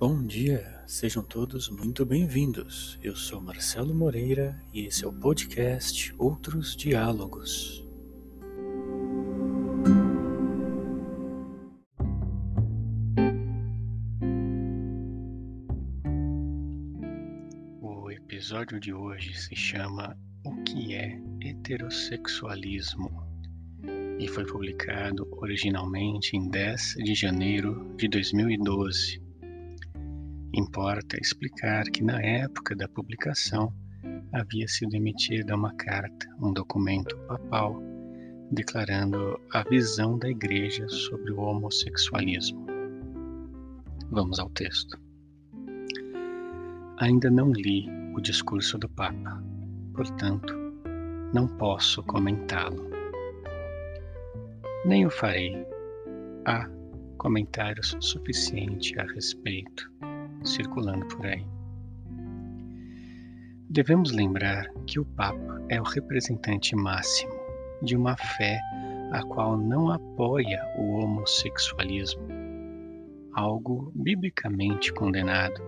Bom dia, sejam todos muito bem-vindos. Eu sou Marcelo Moreira e esse é o podcast Outros Diálogos. O episódio de hoje se chama O que é heterossexualismo e foi publicado originalmente em 10 de janeiro de 2012 Importa explicar que na época da publicação havia sido emitida uma carta, um documento papal, declarando a visão da Igreja sobre o homossexualismo. Vamos ao texto. Ainda não li o discurso do Papa, portanto, não posso comentá-lo. Nem o farei. Há comentários suficientes a respeito circulando por aí. Devemos lembrar que o Papa é o representante máximo de uma fé a qual não apoia o homossexualismo, algo biblicamente condenado.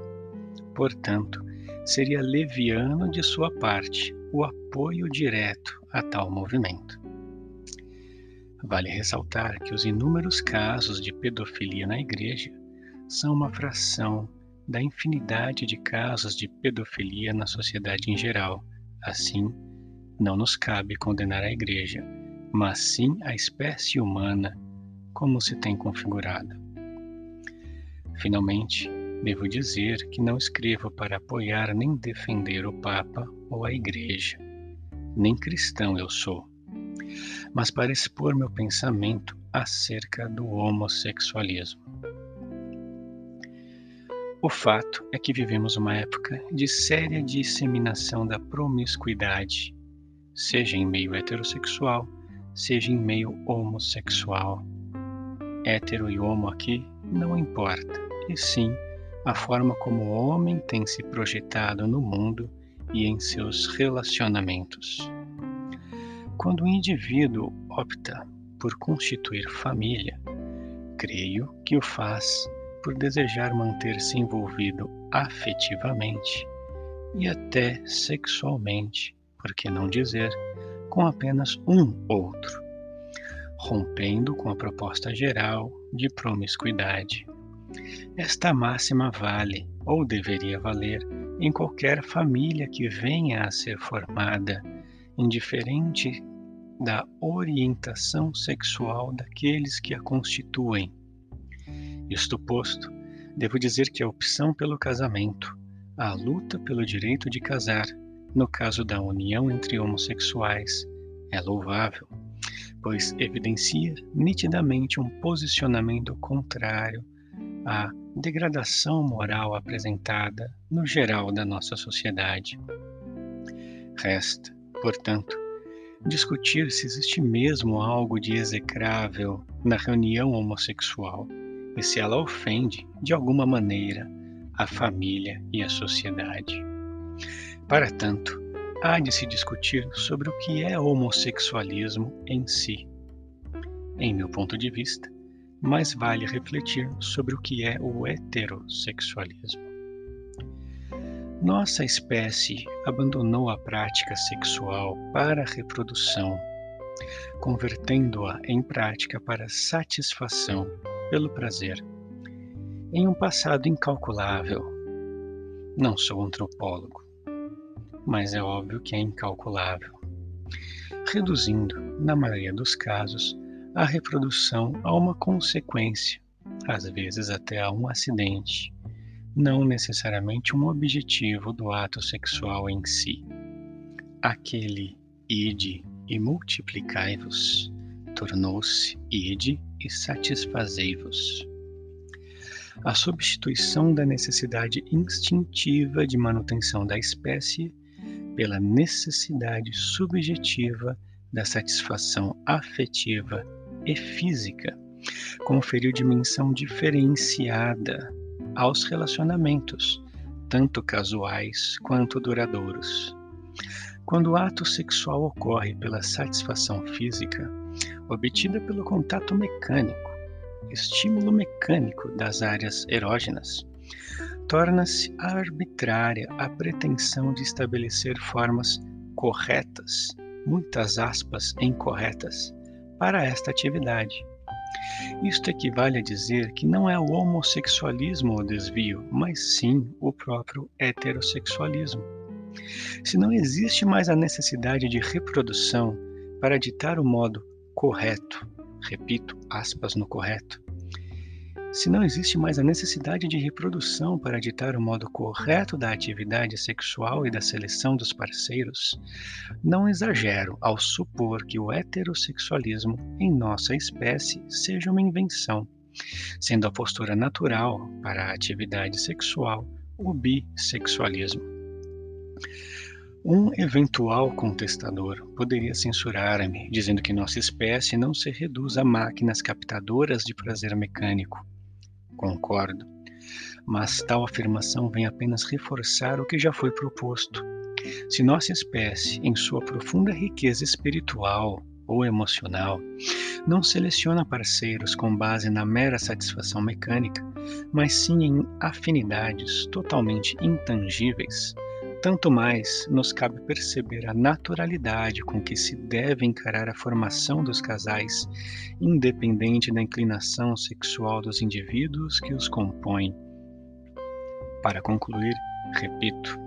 Portanto, seria leviano de sua parte o apoio direto a tal movimento. Vale ressaltar que os inúmeros casos de pedofilia na Igreja são uma fração da infinidade de casos de pedofilia na sociedade em geral. Assim, não nos cabe condenar a Igreja, mas sim a espécie humana, como se tem configurado. Finalmente, devo dizer que não escrevo para apoiar nem defender o Papa ou a Igreja. Nem cristão eu sou, mas para expor meu pensamento acerca do homossexualismo. O fato é que vivemos uma época de séria disseminação da promiscuidade, seja em meio heterossexual, seja em meio homossexual. Hétero e homo aqui não importa, e sim a forma como o homem tem se projetado no mundo e em seus relacionamentos. Quando o indivíduo opta por constituir família, creio que o faz por desejar manter-se envolvido afetivamente e até sexualmente, por que não dizer, com apenas um outro, rompendo com a proposta geral de promiscuidade. Esta máxima vale, ou deveria valer, em qualquer família que venha a ser formada, indiferente da orientação sexual daqueles que a constituem isto posto, devo dizer que a opção pelo casamento, a luta pelo direito de casar, no caso da união entre homossexuais, é louvável, pois evidencia nitidamente um posicionamento contrário à degradação moral apresentada no geral da nossa sociedade. Resta, portanto, discutir se existe mesmo algo de execrável na reunião homossexual e se ela ofende, de alguma maneira, a família e a sociedade. Para tanto, há de se discutir sobre o que é homossexualismo em si. Em meu ponto de vista, mais vale refletir sobre o que é o heterossexualismo. Nossa espécie abandonou a prática sexual para a reprodução, convertendo-a em prática para satisfação pelo prazer. Em um passado incalculável, não sou antropólogo, mas é óbvio que é incalculável, reduzindo, na maioria dos casos, a reprodução a uma consequência, às vezes até a um acidente, não necessariamente um objetivo do ato sexual em si. Aquele ide e multiplicai-vos tornou-se ide e satisfazei-vos. A substituição da necessidade instintiva de manutenção da espécie pela necessidade subjetiva da satisfação afetiva e física conferiu dimensão diferenciada aos relacionamentos, tanto casuais quanto duradouros. Quando o ato sexual ocorre pela satisfação física, obtida pelo contato mecânico, estímulo mecânico das áreas erógenas, torna-se arbitrária a pretensão de estabelecer formas corretas, muitas aspas incorretas, para esta atividade. Isto equivale a dizer que não é o homossexualismo o desvio, mas sim o próprio heterossexualismo. Se não existe mais a necessidade de reprodução para ditar o modo correto, repito, aspas no correto, se não existe mais a necessidade de reprodução para ditar o modo correto da atividade sexual e da seleção dos parceiros, não exagero ao supor que o heterossexualismo em nossa espécie seja uma invenção, sendo a postura natural para a atividade sexual o bissexualismo. Um eventual contestador poderia censurar-me, dizendo que nossa espécie não se reduz a máquinas captadoras de prazer mecânico Concordo. Mas tal afirmação vem apenas reforçar o que já foi proposto. Se nossa espécie, em sua profunda riqueza espiritual ou emocional, não seleciona parceiros com base na mera satisfação mecânica, mas sim em afinidades totalmente intangíveis, tanto mais nos cabe perceber a naturalidade com que se deve encarar a formação dos casais, independente da inclinação sexual dos indivíduos que os compõem. Para concluir, repito,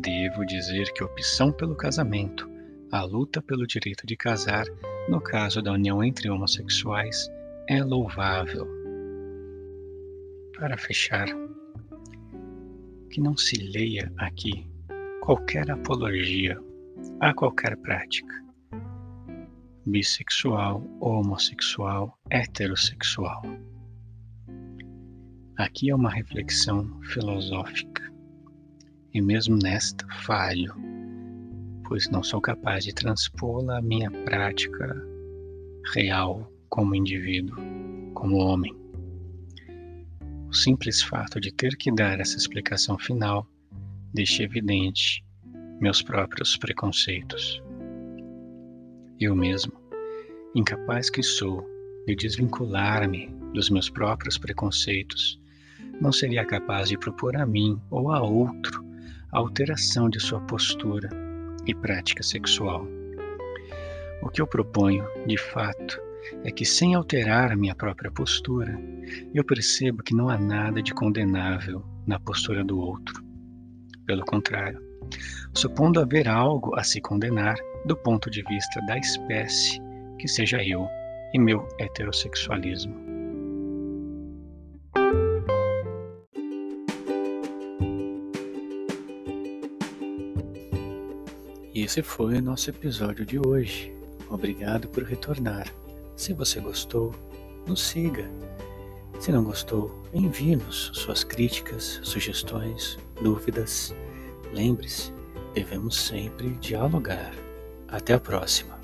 devo dizer que a opção pelo casamento, a luta pelo direito de casar, no caso da união entre homossexuais, é louvável. Para fechar, que não se leia aqui qualquer apologia a qualquer prática, bissexual, homossexual, heterossexual. Aqui é uma reflexão filosófica, e mesmo nesta falho, pois não sou capaz de transpô-la à minha prática real como indivíduo, como homem. O simples fato de ter que dar essa explicação final deixa evidente meus próprios preconceitos. Eu mesmo, incapaz que sou de desvincular-me dos meus próprios preconceitos, não seria capaz de propor a mim ou a outro a alteração de sua postura e prática sexual. O que eu proponho, de fato, é que, sem alterar minha própria postura, eu percebo que não há nada de condenável na postura do outro. Pelo contrário, supondo haver algo a se condenar do ponto de vista da espécie, que seja eu e meu heterossexualismo. E esse foi o nosso episódio de hoje. Obrigado por retornar. Se você gostou, nos siga. Se não gostou, envie-nos suas críticas, sugestões, dúvidas. Lembre-se, devemos sempre dialogar. Até a próxima.